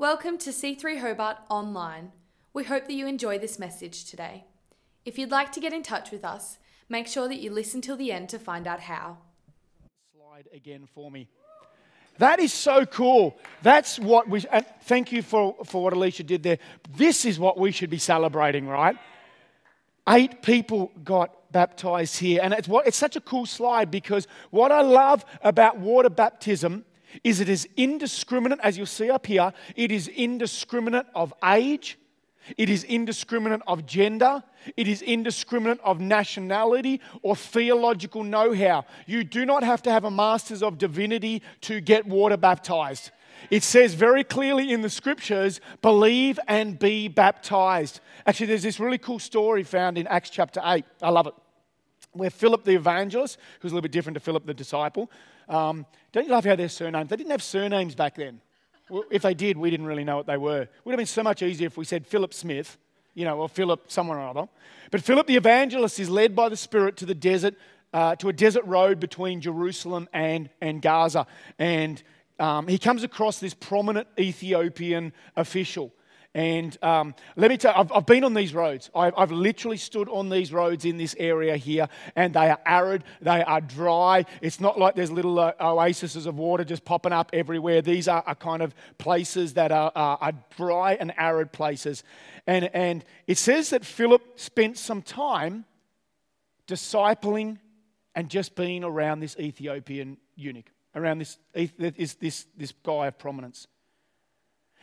Welcome to C3 Hobart Online. We hope that you enjoy this message today. If you'd like to get in touch with us, make sure that you listen till the end to find out how. Slide again for me. That is so cool. That's what we, and thank you for, for what Alicia did there. This is what we should be celebrating, right? Eight people got baptized here. And it's, what, it's such a cool slide because what I love about water baptism is it is indiscriminate, as you'll see up here, it is indiscriminate of age, it is indiscriminate of gender, it is indiscriminate of nationality or theological know how. You do not have to have a master's of divinity to get water baptized. It says very clearly in the scriptures, believe and be baptized. Actually, there's this really cool story found in Acts chapter 8. I love it. Where Philip the evangelist, who's a little bit different to Philip the disciple, um, don't you love how their surnames? They didn't have surnames back then. Well, if they did, we didn't really know what they were. It would have been so much easier if we said Philip Smith, you know, or Philip someone or other. But Philip the evangelist is led by the Spirit to the desert, uh, to a desert road between Jerusalem and, and Gaza. And um, he comes across this prominent Ethiopian official. And um, let me tell you, I've, I've, been on these roads. I've, I've, literally stood on these roads in this area here, and they are arid, they are dry. It's not like there's little uh, oases of water just popping up everywhere. These are, are kind of places that are, are, are dry and arid places. And, and it says that Philip spent some time discipling and just being around this Ethiopian eunuch around this, this, this, this guy of prominence.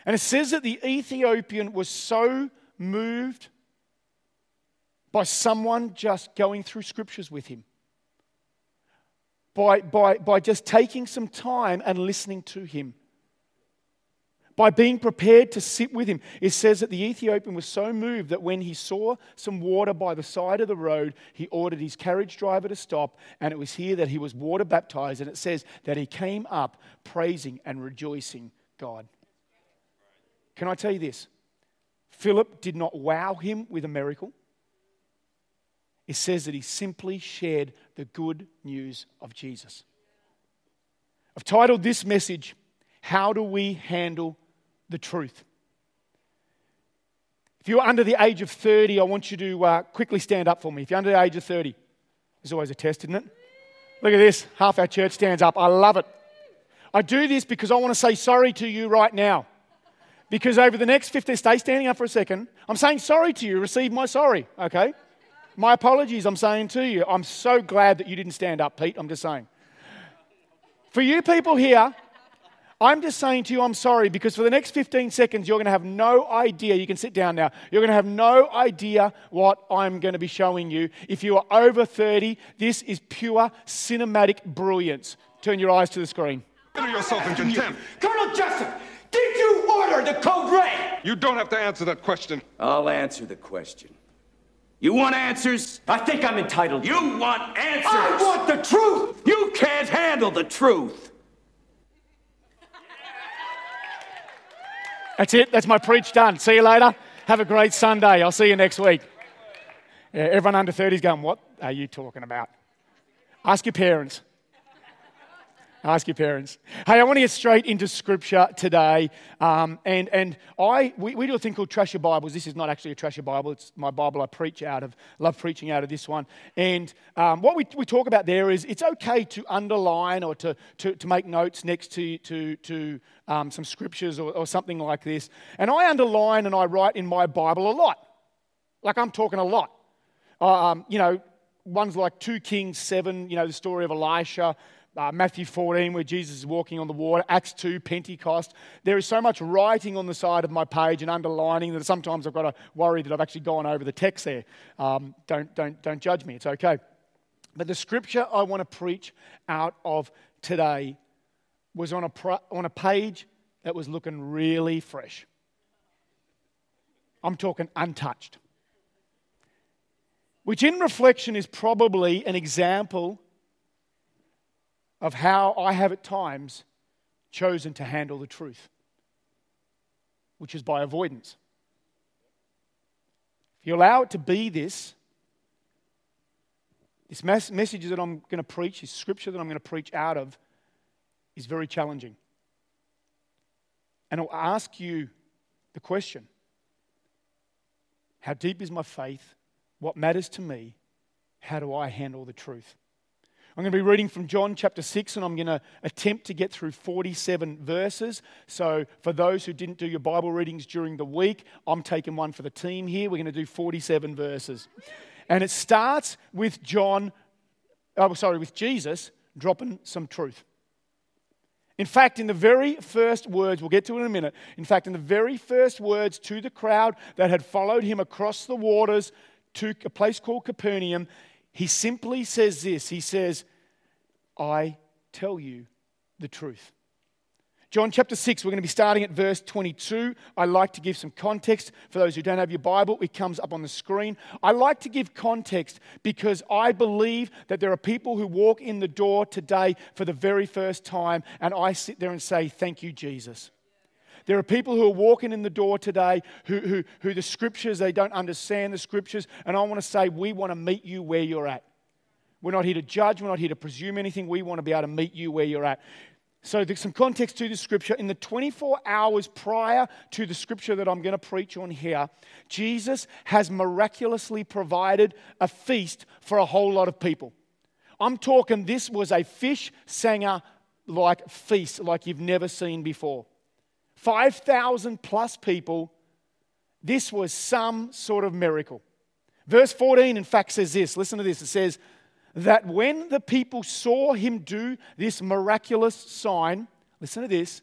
And it says that the Ethiopian was so moved by someone just going through scriptures with him, by, by, by just taking some time and listening to him by being prepared to sit with him. It says that the Ethiopian was so moved that when he saw some water by the side of the road, he ordered his carriage driver to stop. And it was here that he was water baptized. And it says that he came up praising and rejoicing God. Can I tell you this? Philip did not wow him with a miracle. It says that he simply shared the good news of Jesus. I've titled this message, How Do We Handle the truth. If you're under the age of 30, I want you to uh, quickly stand up for me. If you're under the age of 30, there's always a test, isn't it? Look at this. Half our church stands up. I love it. I do this because I want to say sorry to you right now. Because over the next 15, stay standing up for a second. I'm saying sorry to you. Receive my sorry, okay? My apologies, I'm saying to you. I'm so glad that you didn't stand up, Pete. I'm just saying. For you people here I'm just saying to you, I'm sorry, because for the next 15 seconds, you're going to have no idea. You can sit down now. You're going to have no idea what I'm going to be showing you. If you are over 30, this is pure cinematic brilliance. Turn your eyes to the screen. Consider yourself in contempt. Colonel Jessup, did you order the code red? You don't have to answer that question. I'll answer the question. You want answers? I think I'm entitled. You want answers? I want the truth! You can't handle the truth. That's it. That's my preach done. See you later. Have a great Sunday. I'll see you next week. Yeah, everyone under 30 is going, What are you talking about? Ask your parents. Ask your parents. Hey, I want to get straight into scripture today. Um, and and I, we, we do a thing called Trash Your Bibles. This is not actually a Trash Your Bible, it's my Bible I preach out of. Love preaching out of this one. And um, what we, we talk about there is it's okay to underline or to, to, to make notes next to, to, to um, some scriptures or, or something like this. And I underline and I write in my Bible a lot. Like I'm talking a lot. Uh, um, you know, ones like 2 Kings 7, you know, the story of Elisha uh, Matthew 14, where Jesus is walking on the water, Acts 2, Pentecost. There is so much writing on the side of my page and underlining that sometimes I've got to worry that I've actually gone over the text there. Um, don't, don't, don't judge me, it's okay. But the scripture I want to preach out of today was on a, on a page that was looking really fresh. I'm talking untouched. Which, in reflection, is probably an example of how I have at times chosen to handle the truth, which is by avoidance. If you allow it to be this, this mes- message that I'm going to preach, this scripture that I'm going to preach out of, is very challenging. And I'll ask you the question How deep is my faith? What matters to me? How do I handle the truth? I'm going to be reading from John chapter 6, and I'm going to attempt to get through 47 verses. So, for those who didn't do your Bible readings during the week, I'm taking one for the team here. We're going to do 47 verses. And it starts with John, oh, sorry, with Jesus dropping some truth. In fact, in the very first words, we'll get to it in a minute. In fact, in the very first words to the crowd that had followed him across the waters to a place called Capernaum, he simply says this He says, I tell you the truth. John chapter 6, we're going to be starting at verse 22. I like to give some context for those who don't have your Bible. It comes up on the screen. I like to give context because I believe that there are people who walk in the door today for the very first time, and I sit there and say, Thank you, Jesus. There are people who are walking in the door today who, who, who the scriptures, they don't understand the scriptures. And I want to say, we want to meet you where you're at. We're not here to judge, we're not here to presume anything. We want to be able to meet you where you're at. So, there's some context to the scripture. In the 24 hours prior to the scripture that I'm going to preach on here, Jesus has miraculously provided a feast for a whole lot of people. I'm talking, this was a fish sanger like feast like you've never seen before. 5,000 plus people, this was some sort of miracle. Verse 14, in fact, says this listen to this. It says, that when the people saw him do this miraculous sign, listen to this,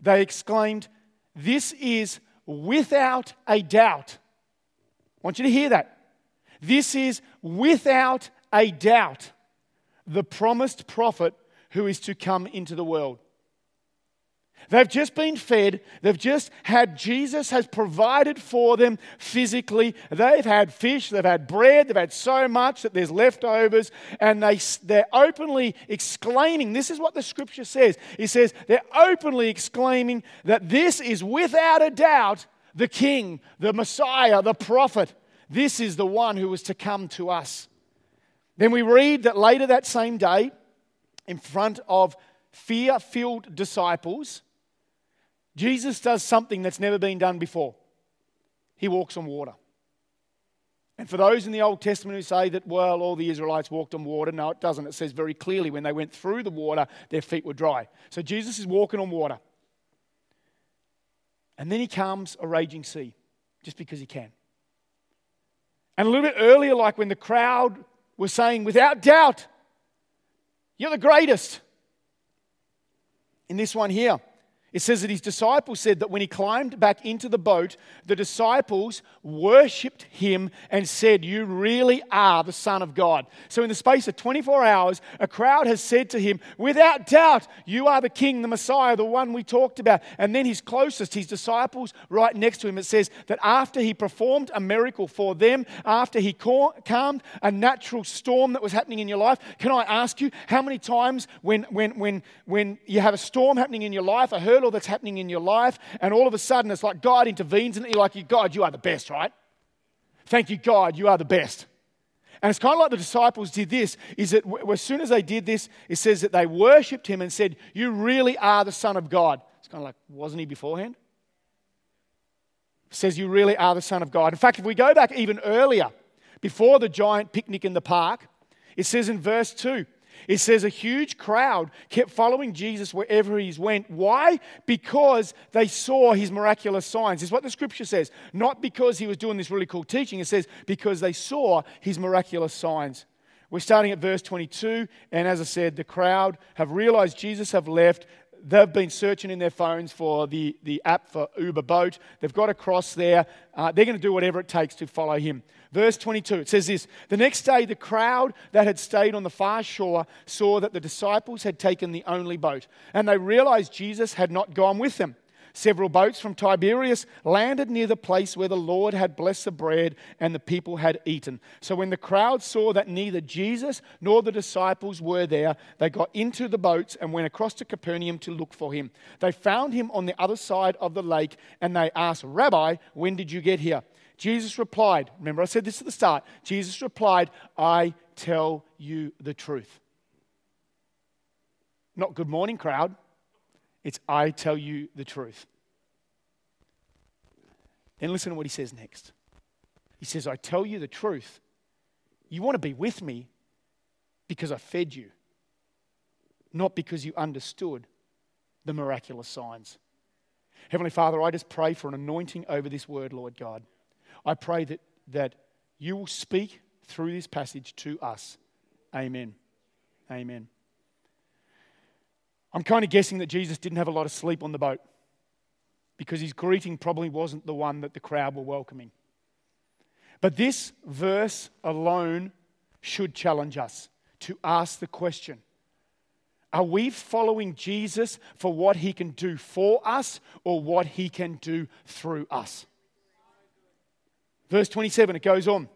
they exclaimed, This is without a doubt. I want you to hear that. This is without a doubt the promised prophet who is to come into the world. They've just been fed. They've just had Jesus has provided for them physically. They've had fish, they've had bread, they've had so much that there's leftovers, and they, they're openly exclaiming. This is what the scripture says. It says they're openly exclaiming that this is without a doubt the King, the Messiah, the prophet. This is the one who was to come to us. Then we read that later that same day, in front of fear filled disciples, Jesus does something that's never been done before. He walks on water. And for those in the Old Testament who say that, well, all the Israelites walked on water, no, it doesn't. It says very clearly when they went through the water, their feet were dry. So Jesus is walking on water. And then he calms a raging sea just because he can. And a little bit earlier, like when the crowd was saying, without doubt, you're the greatest. In this one here, it says that his disciples said that when he climbed back into the boat, the disciples worshipped him and said, You really are the Son of God. So, in the space of 24 hours, a crowd has said to him, Without doubt, you are the King, the Messiah, the one we talked about. And then his closest, his disciples, right next to him, it says that after he performed a miracle for them, after he calmed a natural storm that was happening in your life, can I ask you, how many times when, when, when, when you have a storm happening in your life, a hurdle that's happening in your life, and all of a sudden it's like God intervenes and you're like, you, God, you are the best, right? Thank you, God, you are the best. And it's kind of like the disciples did this is that as soon as they did this, it says that they worshipped him and said, You really are the Son of God. It's kind of like, wasn't he beforehand? It says, You really are the Son of God. In fact, if we go back even earlier, before the giant picnic in the park, it says in verse 2 it says a huge crowd kept following Jesus wherever he went. Why? Because they saw his miraculous signs. Is what the scripture says. Not because he was doing this really cool teaching. It says because they saw his miraculous signs. We're starting at verse 22, and as I said, the crowd have realized Jesus have left. They've been searching in their phones for the, the app for Uber Boat. They've got across there. Uh, they're going to do whatever it takes to follow him. Verse 22, it says this The next day, the crowd that had stayed on the far shore saw that the disciples had taken the only boat, and they realized Jesus had not gone with them. Several boats from Tiberias landed near the place where the Lord had blessed the bread and the people had eaten. So when the crowd saw that neither Jesus nor the disciples were there, they got into the boats and went across to Capernaum to look for him. They found him on the other side of the lake and they asked, Rabbi, when did you get here? Jesus replied, remember I said this at the start. Jesus replied, I tell you the truth. Not good morning, crowd. It's I tell you the truth. Then listen to what he says next. He says, I tell you the truth. You want to be with me because I fed you, not because you understood the miraculous signs. Heavenly Father, I just pray for an anointing over this word, Lord God. I pray that, that you will speak through this passage to us. Amen. Amen. I'm kind of guessing that Jesus didn't have a lot of sleep on the boat because his greeting probably wasn't the one that the crowd were welcoming. But this verse alone should challenge us to ask the question Are we following Jesus for what he can do for us or what he can do through us? Verse 27, it goes on.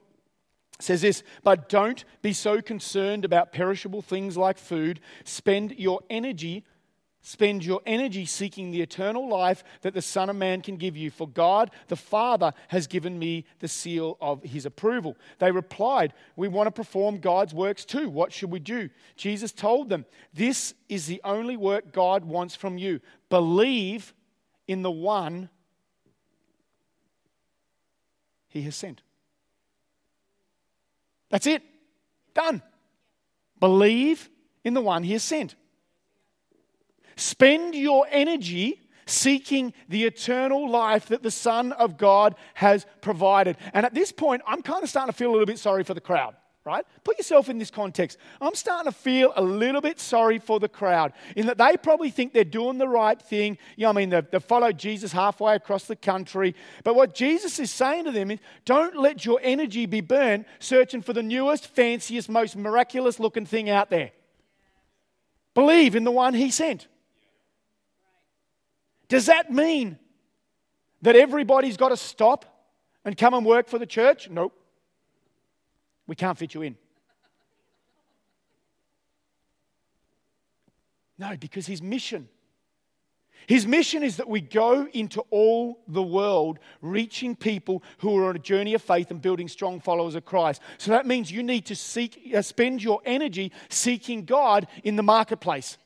It says this, but don't be so concerned about perishable things like food. Spend your energy Spend your energy seeking the eternal life that the Son of Man can give you, for God the Father has given me the seal of his approval. They replied, We want to perform God's works too. What should we do? Jesus told them, This is the only work God wants from you. Believe in the one he has sent. That's it. Done. Believe in the one he has sent. Spend your energy seeking the eternal life that the Son of God has provided. And at this point, I'm kind of starting to feel a little bit sorry for the crowd, right? Put yourself in this context. I'm starting to feel a little bit sorry for the crowd in that they probably think they're doing the right thing. You know, I mean, they've, they've followed Jesus halfway across the country. But what Jesus is saying to them is don't let your energy be burned searching for the newest, fanciest, most miraculous looking thing out there. Believe in the one he sent. Does that mean that everybody's got to stop and come and work for the church? Nope. We can't fit you in. No, because his mission. His mission is that we go into all the world reaching people who are on a journey of faith and building strong followers of Christ. So that means you need to seek, uh, spend your energy seeking God in the marketplace.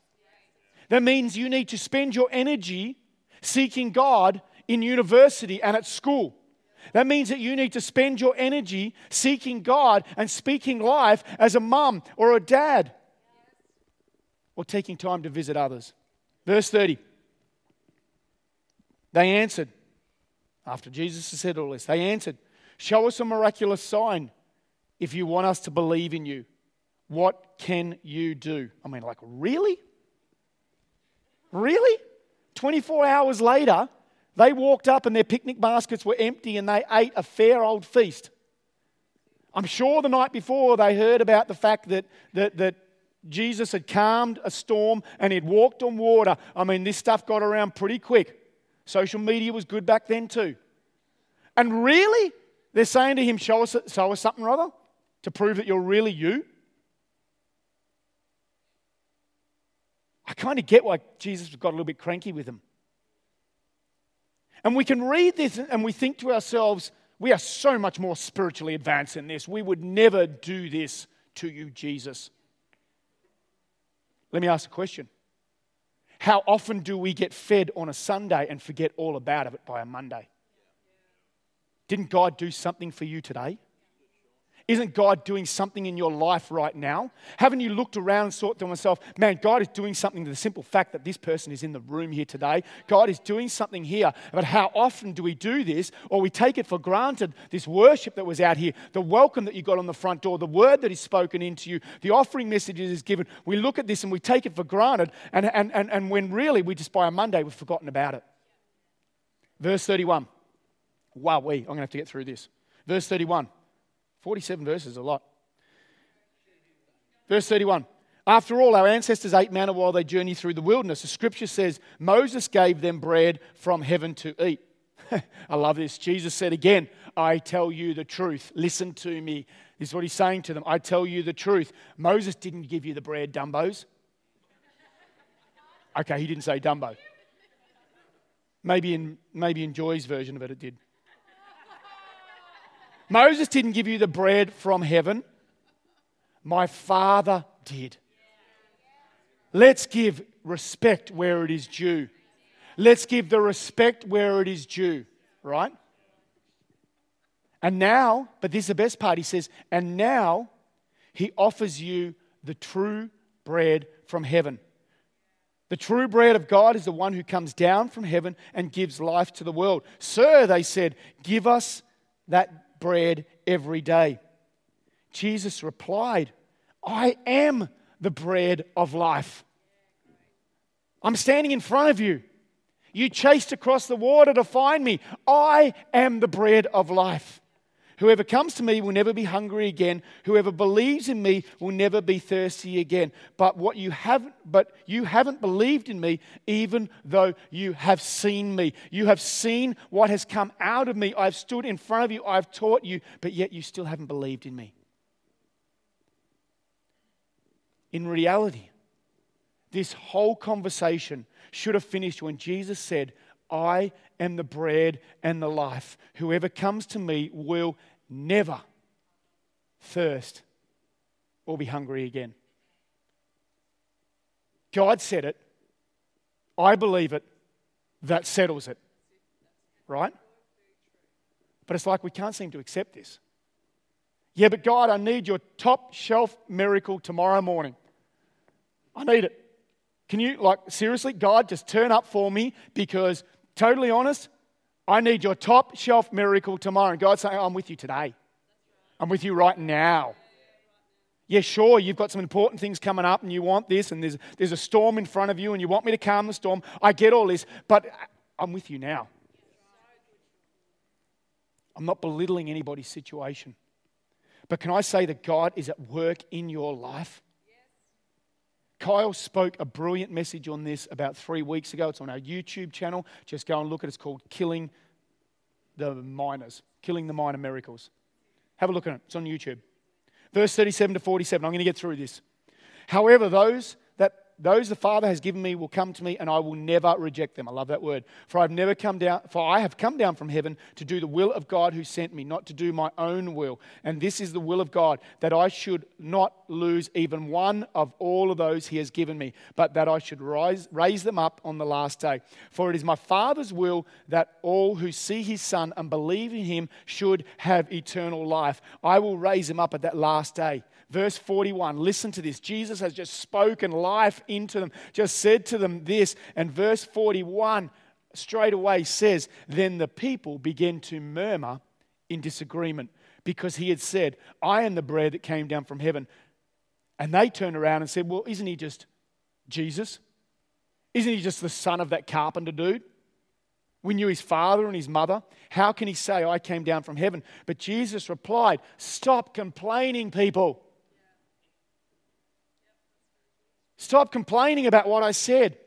That means you need to spend your energy seeking God in university and at school. That means that you need to spend your energy seeking God and speaking life as a mum or a dad or taking time to visit others. Verse 30. They answered, after Jesus has said all this, they answered, Show us a miraculous sign if you want us to believe in you. What can you do? I mean, like, really? Really? 24 hours later, they walked up and their picnic baskets were empty and they ate a fair old feast. I'm sure the night before they heard about the fact that, that, that Jesus had calmed a storm and he'd walked on water. I mean, this stuff got around pretty quick. Social media was good back then too. And really, they're saying to him, Show us, show us something or other to prove that you're really you. I kind of get why Jesus got a little bit cranky with them. And we can read this and we think to ourselves, we are so much more spiritually advanced than this. We would never do this to you, Jesus. Let me ask a question. How often do we get fed on a Sunday and forget all about it by a Monday? Didn't God do something for you today? Isn't God doing something in your life right now? Haven't you looked around and thought to myself, man, God is doing something to the simple fact that this person is in the room here today? God is doing something here. But how often do we do this or we take it for granted, this worship that was out here, the welcome that you got on the front door, the word that is spoken into you, the offering messages is given? We look at this and we take it for granted. And, and, and, and when really we just by a Monday we've forgotten about it. Verse 31. Wow, we, I'm going to have to get through this. Verse 31. 47 verses, a lot. Verse 31. After all, our ancestors ate manna while they journeyed through the wilderness. The scripture says Moses gave them bread from heaven to eat. I love this. Jesus said again, I tell you the truth. Listen to me. This is what he's saying to them. I tell you the truth. Moses didn't give you the bread, Dumbos. Okay, he didn't say Dumbo. Maybe in, maybe in Joy's version of it, it did. Moses didn't give you the bread from heaven, my Father did. Let's give respect where it is due. Let's give the respect where it is due, right? And now, but this is the best part, he says, and now he offers you the true bread from heaven. The true bread of God is the one who comes down from heaven and gives life to the world. Sir, they said, give us that bread every day. Jesus replied, I am the bread of life. I'm standing in front of you. You chased across the water to find me. I am the bread of life. Whoever comes to me will never be hungry again. Whoever believes in me will never be thirsty again. But what you haven't but you haven't believed in me even though you have seen me. You have seen what has come out of me. I've stood in front of you. I've taught you, but yet you still haven't believed in me. In reality, this whole conversation should have finished when Jesus said, I am the bread and the life. Whoever comes to me will never thirst or be hungry again. God said it. I believe it. That settles it. Right? But it's like we can't seem to accept this. Yeah, but God, I need your top shelf miracle tomorrow morning. I need it. Can you, like, seriously, God, just turn up for me because totally honest, I need your top shelf miracle tomorrow. And God's saying, I'm with you today. I'm with you right now. Yeah, sure, you've got some important things coming up and you want this, and there's, there's a storm in front of you and you want me to calm the storm. I get all this, but I'm with you now. I'm not belittling anybody's situation. But can I say that God is at work in your life? Kyle spoke a brilliant message on this about three weeks ago. It's on our YouTube channel. Just go and look at it. It's called Killing the Miners, Killing the Minor Miracles. Have a look at it. It's on YouTube. Verse 37 to 47. I'm going to get through this. However, those those the Father has given me will come to me, and I will never reject them. I love that word. For I've never come down, for I have come down from heaven to do the will of God who sent me, not to do my own will. And this is the will of God, that I should not lose even one of all of those he has given me, but that I should rise, raise them up on the last day. For it is my Father's will that all who see his Son and believe in him should have eternal life. I will raise them up at that last day. Verse 41, listen to this. Jesus has just spoken life into them, just said to them this. And verse 41 straight away says, Then the people began to murmur in disagreement because he had said, I am the bread that came down from heaven. And they turned around and said, Well, isn't he just Jesus? Isn't he just the son of that carpenter dude? We knew his father and his mother. How can he say, I came down from heaven? But Jesus replied, Stop complaining, people. Stop complaining about what I said.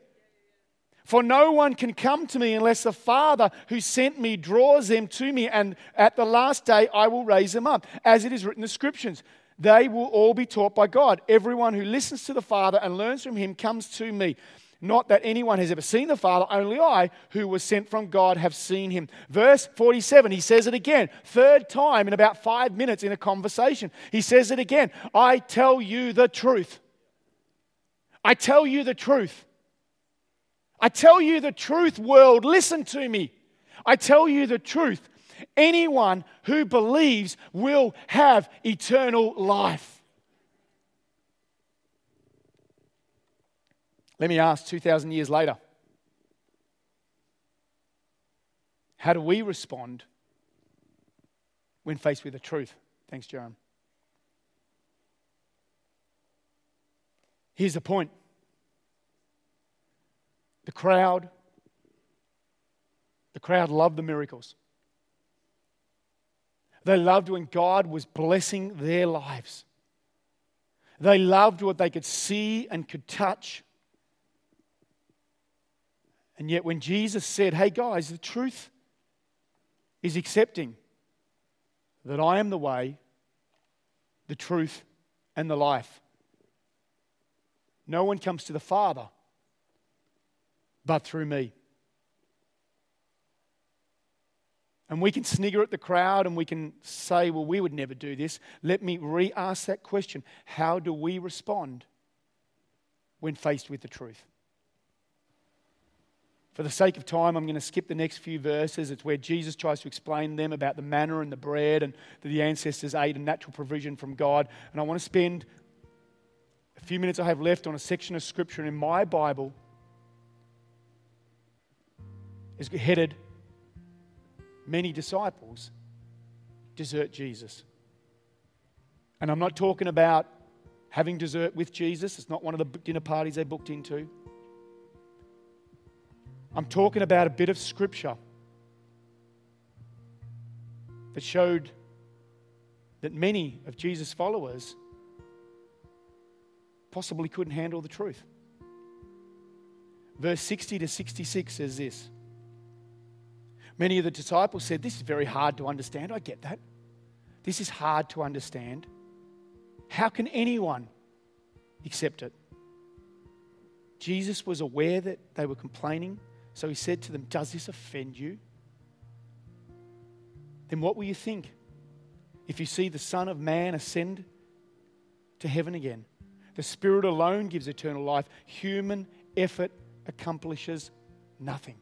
For no one can come to me unless the Father who sent me draws them to me, and at the last day I will raise them up. As it is written in the scriptures, they will all be taught by God. Everyone who listens to the Father and learns from him comes to me. Not that anyone has ever seen the Father, only I, who was sent from God, have seen him. Verse 47, he says it again, third time in about five minutes in a conversation. He says it again I tell you the truth. I tell you the truth. I tell you the truth, world. Listen to me. I tell you the truth. Anyone who believes will have eternal life. Let me ask 2,000 years later how do we respond when faced with the truth? Thanks, Jerome. Here's the point the crowd, the crowd loved the miracles. They loved when God was blessing their lives. They loved what they could see and could touch. And yet, when Jesus said, Hey guys, the truth is accepting that I am the way, the truth, and the life. No one comes to the Father but through me. And we can snigger at the crowd and we can say, well, we would never do this. Let me re ask that question How do we respond when faced with the truth? For the sake of time, I'm going to skip the next few verses. It's where Jesus tries to explain them about the manna and the bread and the ancestors ate and natural provision from God. And I want to spend a few minutes I have left on a section of scripture in my Bible is headed many disciples desert Jesus. And I'm not talking about having dessert with Jesus. It's not one of the dinner parties they booked into. I'm talking about a bit of scripture that showed that many of Jesus' followers possibly couldn't handle the truth. Verse 60 to 66 says this Many of the disciples said, This is very hard to understand. I get that. This is hard to understand. How can anyone accept it? Jesus was aware that they were complaining, so he said to them, Does this offend you? Then what will you think if you see the Son of Man ascend to heaven again? The Spirit alone gives eternal life, human effort accomplishes nothing.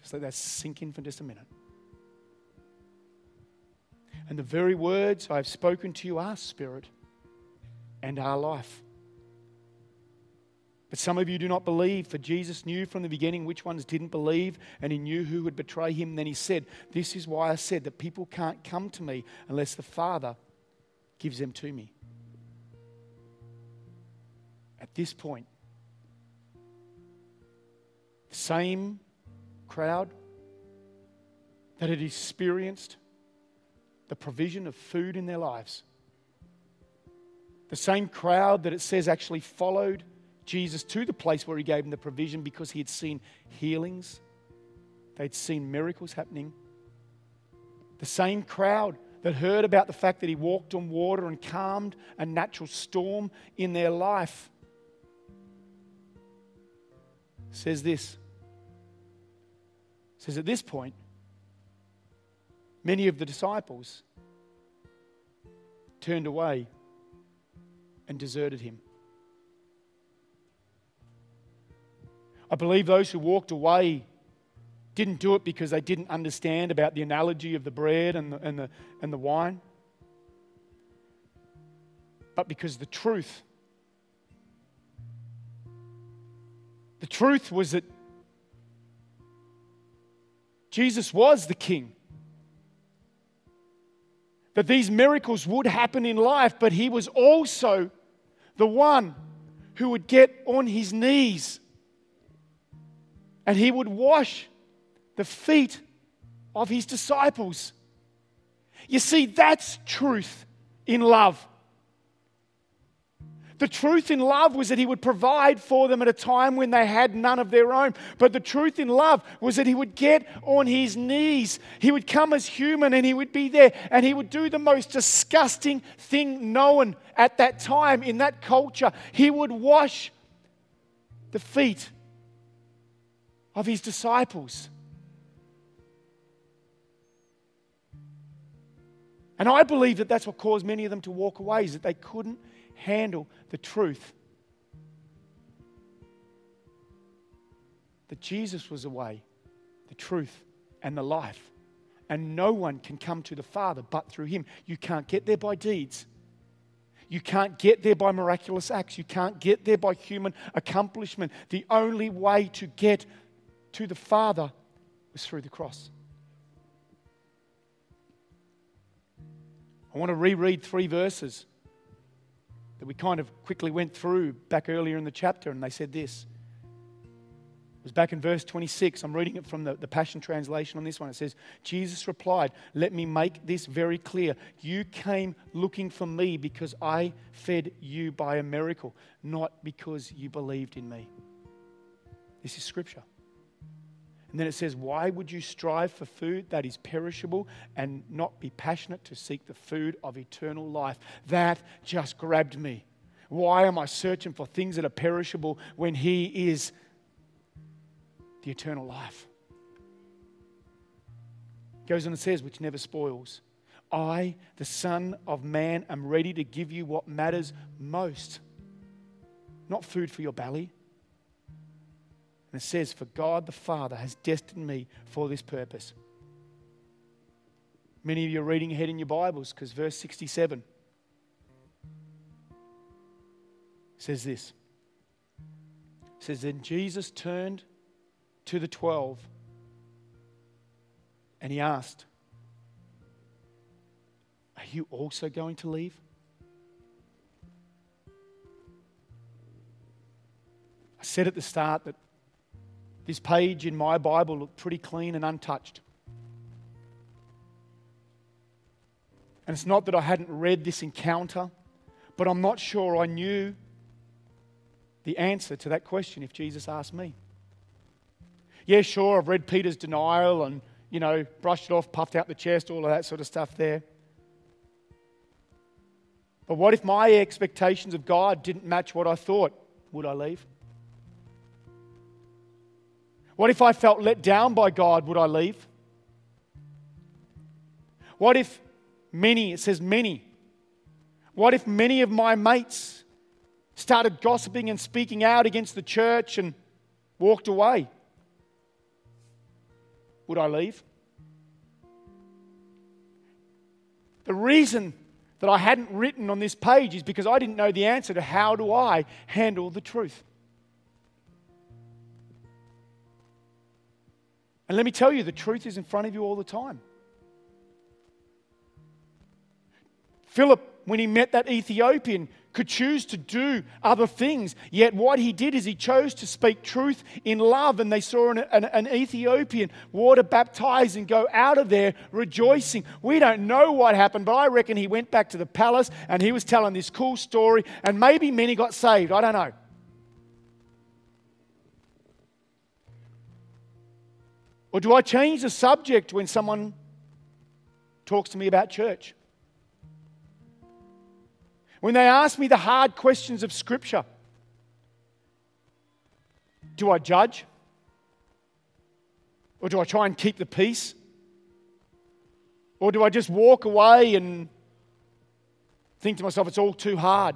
Just let that sink in for just a minute. And the very words I've spoken to you are spirit and are life. But some of you do not believe, for Jesus knew from the beginning which ones didn't believe, and he knew who would betray him. Then he said, This is why I said that people can't come to me unless the Father gives them to me. At this point, the same crowd that had experienced the provision of food in their lives. The same crowd that it says actually followed Jesus to the place where he gave him the provision because he had seen healings, they'd seen miracles happening. The same crowd that heard about the fact that he walked on water and calmed a natural storm in their life says this says at this point, many of the disciples turned away and deserted him. I believe those who walked away didn't do it because they didn't understand about the analogy of the bread and the, and the, and the wine, but because the truth, the truth was that Jesus was the king. That these miracles would happen in life, but he was also the one who would get on his knees and he would wash the feet of his disciples. You see, that's truth in love. The truth in love was that he would provide for them at a time when they had none of their own. But the truth in love was that he would get on his knees. He would come as human and he would be there and he would do the most disgusting thing known at that time in that culture. He would wash the feet of his disciples. And I believe that that's what caused many of them to walk away, is that they couldn't handle the truth that Jesus was the way, the truth, and the life. And no one can come to the Father but through Him. You can't get there by deeds. You can't get there by miraculous acts. You can't get there by human accomplishment. The only way to get to the Father was through the cross. I want to reread three verses that we kind of quickly went through back earlier in the chapter, and they said this. It was back in verse 26. I'm reading it from the, the Passion Translation on this one. It says, Jesus replied, Let me make this very clear. You came looking for me because I fed you by a miracle, not because you believed in me. This is scripture. And then it says, Why would you strive for food that is perishable and not be passionate to seek the food of eternal life? That just grabbed me. Why am I searching for things that are perishable when He is the eternal life? Goes on and says, which never spoils. I, the Son of Man, am ready to give you what matters most. not food for your belly. And it says, For God the Father has destined me for this purpose. Many of you are reading ahead in your Bibles because verse 67 says this. It says, Then Jesus turned to the twelve and he asked, Are you also going to leave? I said at the start that this page in my Bible looked pretty clean and untouched. And it's not that I hadn't read this encounter, but I'm not sure I knew the answer to that question if Jesus asked me. Yeah, sure, I've read Peter's denial and, you know, brushed it off, puffed out the chest, all of that sort of stuff there. But what if my expectations of God didn't match what I thought? Would I leave? What if I felt let down by God? Would I leave? What if many, it says many, what if many of my mates started gossiping and speaking out against the church and walked away? Would I leave? The reason that I hadn't written on this page is because I didn't know the answer to how do I handle the truth. And let me tell you, the truth is in front of you all the time. Philip, when he met that Ethiopian, could choose to do other things. Yet what he did is he chose to speak truth in love. And they saw an, an, an, Ethiopian water baptized and go out of there rejoicing. We don't know what happened, but I reckon he went back to the palace and he was telling this cool story. And maybe many got saved. I don't know. Or do I change the subject when someone talks to me about church? When they ask me the hard questions of Scripture, do I judge? Or do I try and keep the peace? Or do I just walk away and think to myself, it's all too hard?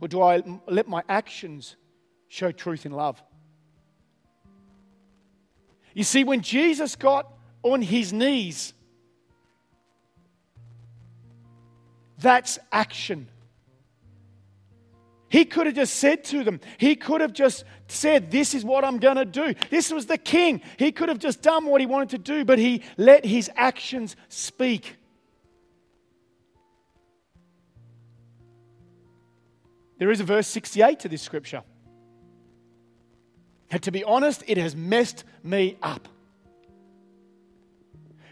Or do I let my actions show truth in love? You see, when Jesus got on his knees, that's action. He could have just said to them, he could have just said, This is what I'm going to do. This was the king. He could have just done what he wanted to do, but he let his actions speak. There is a verse 68 to this scripture. And to be honest, it has messed me up.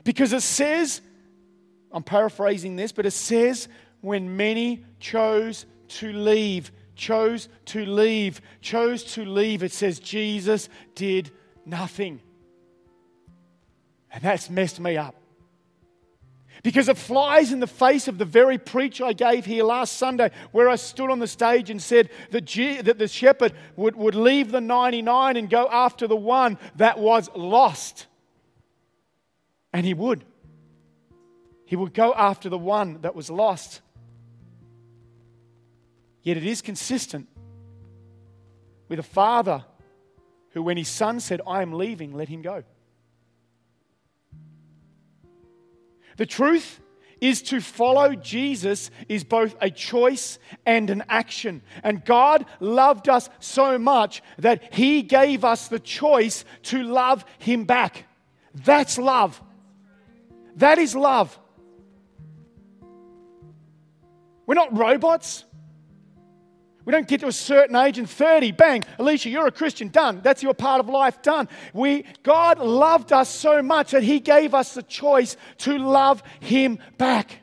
Because it says, I'm paraphrasing this, but it says, when many chose to leave, chose to leave, chose to leave, it says Jesus did nothing. And that's messed me up. Because it flies in the face of the very preach I gave here last Sunday, where I stood on the stage and said that, G- that the shepherd would, would leave the 99 and go after the one that was lost. And he would. He would go after the one that was lost. Yet it is consistent with a father who, when his son said, I am leaving, let him go. The truth is to follow Jesus is both a choice and an action. And God loved us so much that He gave us the choice to love Him back. That's love. That is love. We're not robots. We don't get to a certain age and 30, bang, Alicia, you're a Christian, done. That's your part of life, done. We, God loved us so much that He gave us the choice to love Him back.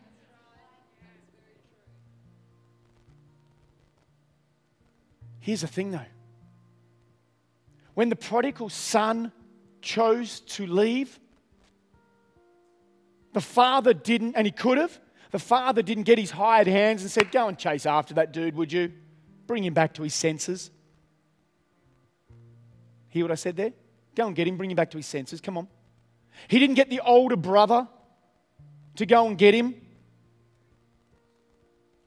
Here's the thing though when the prodigal son chose to leave, the father didn't, and he could have, the father didn't get his hired hands and said, Go and chase after that dude, would you? Bring him back to his senses. Hear what I said there? Go and get him, bring him back to his senses. Come on. He didn't get the older brother to go and get him.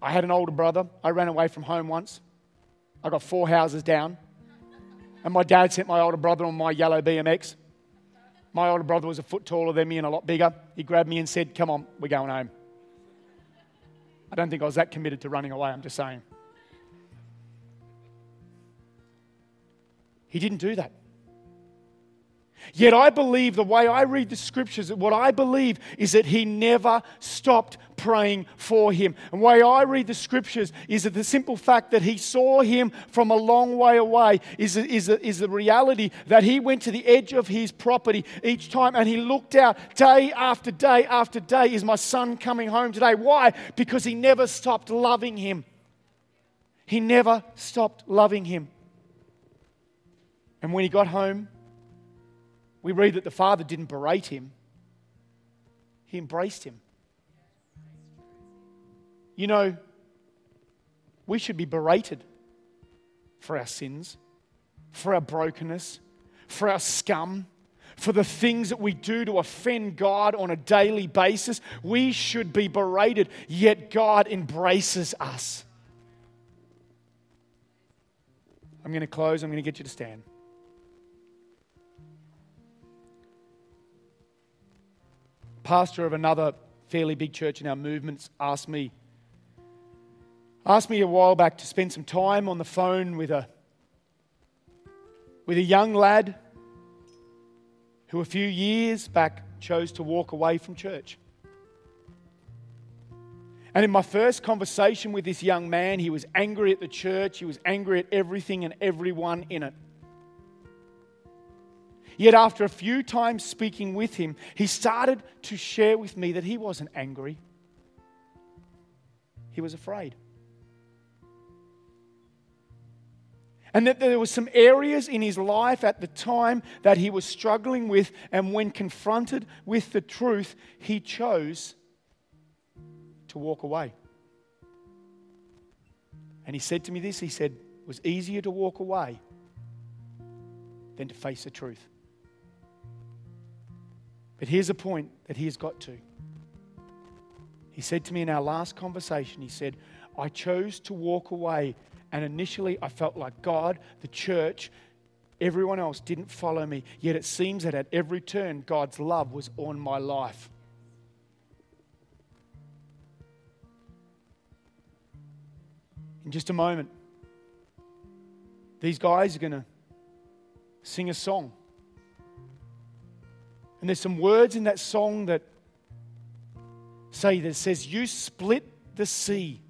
I had an older brother. I ran away from home once. I got four houses down. And my dad sent my older brother on my yellow BMX. My older brother was a foot taller than me and a lot bigger. He grabbed me and said, Come on, we're going home. I don't think I was that committed to running away, I'm just saying. He didn't do that. Yet I believe the way I read the scriptures, what I believe is that he never stopped praying for him. And the way I read the scriptures is that the simple fact that he saw him from a long way away is, is, is the reality that he went to the edge of his property each time and he looked out day after day after day. Is my son coming home today? Why? Because he never stopped loving him. He never stopped loving him. And when he got home, we read that the father didn't berate him, he embraced him. You know, we should be berated for our sins, for our brokenness, for our scum, for the things that we do to offend God on a daily basis. We should be berated, yet God embraces us. I'm going to close. I'm going to get you to stand. Pastor of another fairly big church in our movements asked me asked me a while back to spend some time on the phone with a with a young lad who a few years back chose to walk away from church. And in my first conversation with this young man, he was angry at the church, he was angry at everything and everyone in it. Yet, after a few times speaking with him, he started to share with me that he wasn't angry, he was afraid. And that there were some areas in his life at the time that he was struggling with, and when confronted with the truth, he chose to walk away. And he said to me this he said, It was easier to walk away than to face the truth. But here's a point that he has got to. He said to me in our last conversation, he said, I chose to walk away. And initially, I felt like God, the church, everyone else didn't follow me. Yet it seems that at every turn, God's love was on my life. In just a moment, these guys are going to sing a song. And there's some words in that song that say that says, You split the sea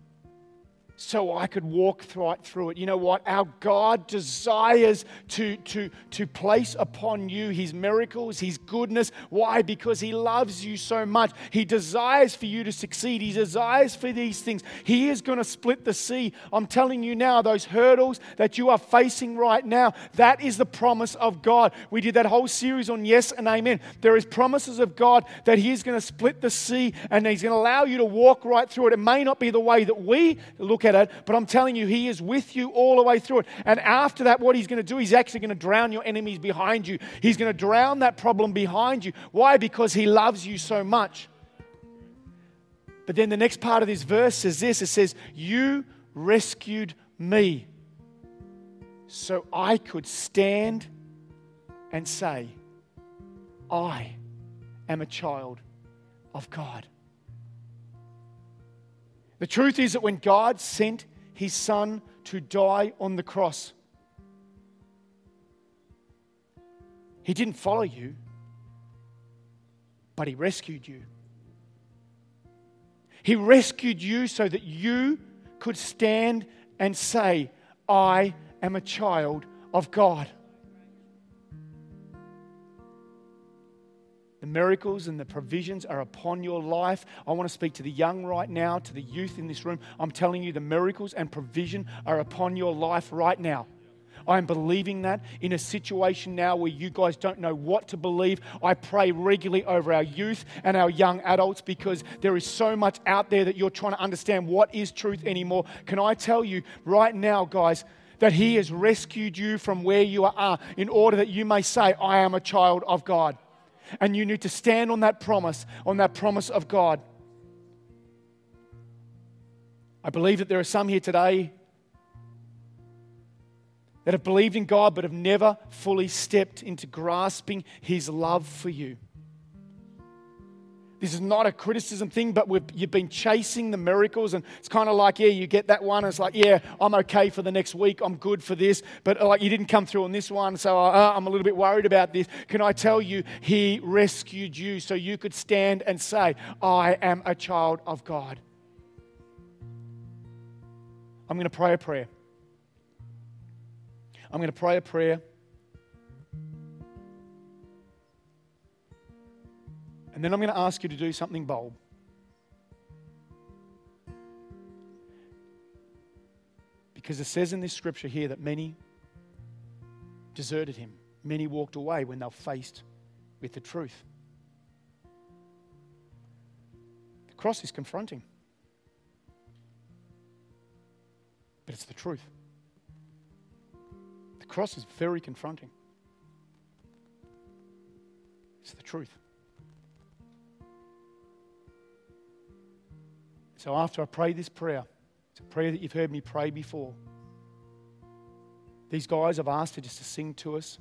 so I could walk right through it. You know what? Our God desires to, to, to place upon you His miracles, His goodness. Why? Because He loves you so much. He desires for you to succeed, He desires for these things. He is going to split the sea. I'm telling you now, those hurdles that you are facing right now, that is the promise of God. We did that whole series on yes and amen. There is promises of God that He is going to split the sea and He's going to allow you to walk right through it. It may not be the way that we look at it, but I'm telling you, He is with you all the way through it. And after that, what He's going to do, He's actually going to drown your enemies behind you. He's going to drown that problem behind you. Why? Because He loves you so much. But then the next part of this verse says this it says, You rescued me so I could stand and say, I am a child of God. The truth is that when God sent his son to die on the cross, he didn't follow you, but he rescued you. He rescued you so that you could stand and say, I am a child of God. The miracles and the provisions are upon your life. I want to speak to the young right now, to the youth in this room. I'm telling you, the miracles and provision are upon your life right now. I am believing that in a situation now where you guys don't know what to believe. I pray regularly over our youth and our young adults because there is so much out there that you're trying to understand what is truth anymore. Can I tell you right now, guys, that He has rescued you from where you are in order that you may say, I am a child of God. And you need to stand on that promise, on that promise of God. I believe that there are some here today that have believed in God but have never fully stepped into grasping His love for you. This is not a criticism thing, but you've been chasing the miracles, and it's kind of like, yeah, you get that one, and it's like, yeah, I'm okay for the next week, I'm good for this, but uh, like you didn't come through on this one, so uh, I'm a little bit worried about this. Can I tell you, He rescued you so you could stand and say, I am a child of God. I'm going to pray a prayer. I'm going to pray a prayer. And then I'm going to ask you to do something bold. Because it says in this scripture here that many deserted him, many walked away when they were faced with the truth. The cross is confronting, but it's the truth. The cross is very confronting. It's the truth. So after I pray this prayer, it's a prayer that you've heard me pray before. These guys have asked to just to sing to us.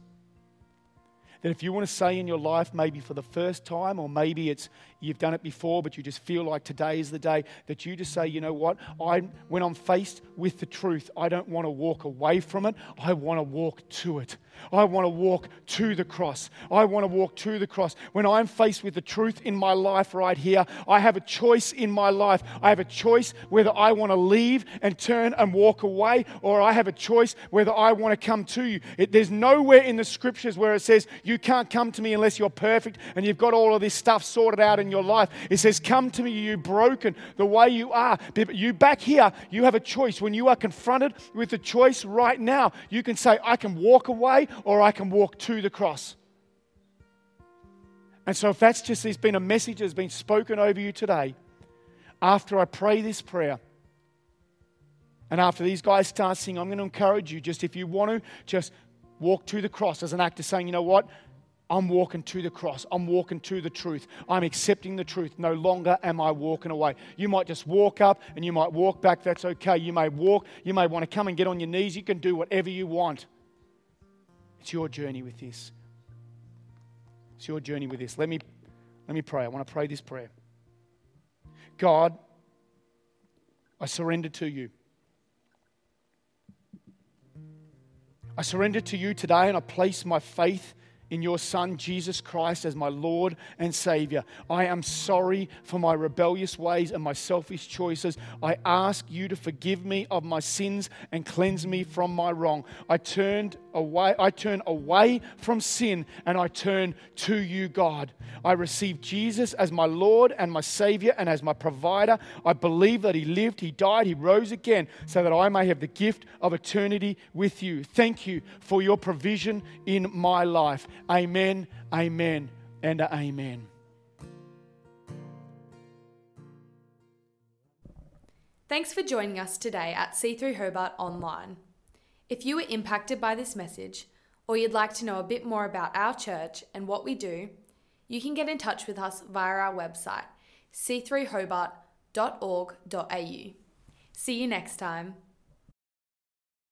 That if you want to say in your life, maybe for the first time, or maybe it's you've done it before, but you just feel like today is the day that you just say, you know what? I, when I'm faced with the truth, I don't want to walk away from it. I want to walk to it. I want to walk to the cross. I want to walk to the cross. When I'm faced with the truth in my life right here, I have a choice in my life. I have a choice whether I want to leave and turn and walk away, or I have a choice whether I want to come to you. It, there's nowhere in the scriptures where it says, You can't come to me unless you're perfect and you've got all of this stuff sorted out in your life. It says, Come to me, you broken, the way you are. You back here, you have a choice. When you are confronted with the choice right now, you can say, I can walk or I can walk to the cross. And so, if that's just there's been a message that's been spoken over you today, after I pray this prayer, and after these guys start singing, I'm going to encourage you just if you want to, just walk to the cross as an act of saying, you know what? I'm walking to the cross. I'm walking to the truth. I'm accepting the truth. No longer am I walking away. You might just walk up and you might walk back. That's okay. You may walk. You may want to come and get on your knees. You can do whatever you want. It's your journey with this. It's your journey with this. Let me, let me pray. I want to pray this prayer. God, I surrender to you. I surrender to you today and I place my faith in your Son, Jesus Christ, as my Lord and Savior. I am sorry for my rebellious ways and my selfish choices. I ask you to forgive me of my sins and cleanse me from my wrong. I turned away, I turn away from sin and I turn to you, God. I receive Jesus as my Lord and my Savior and as my provider. I believe that He lived, He died, He rose again so that I may have the gift of eternity with you. Thank you for your provision in my life. Amen, amen, and amen. Thanks for joining us today at C3 Hobart Online. If you were impacted by this message, or you'd like to know a bit more about our church and what we do, you can get in touch with us via our website, c3hobart.org.au. See you next time.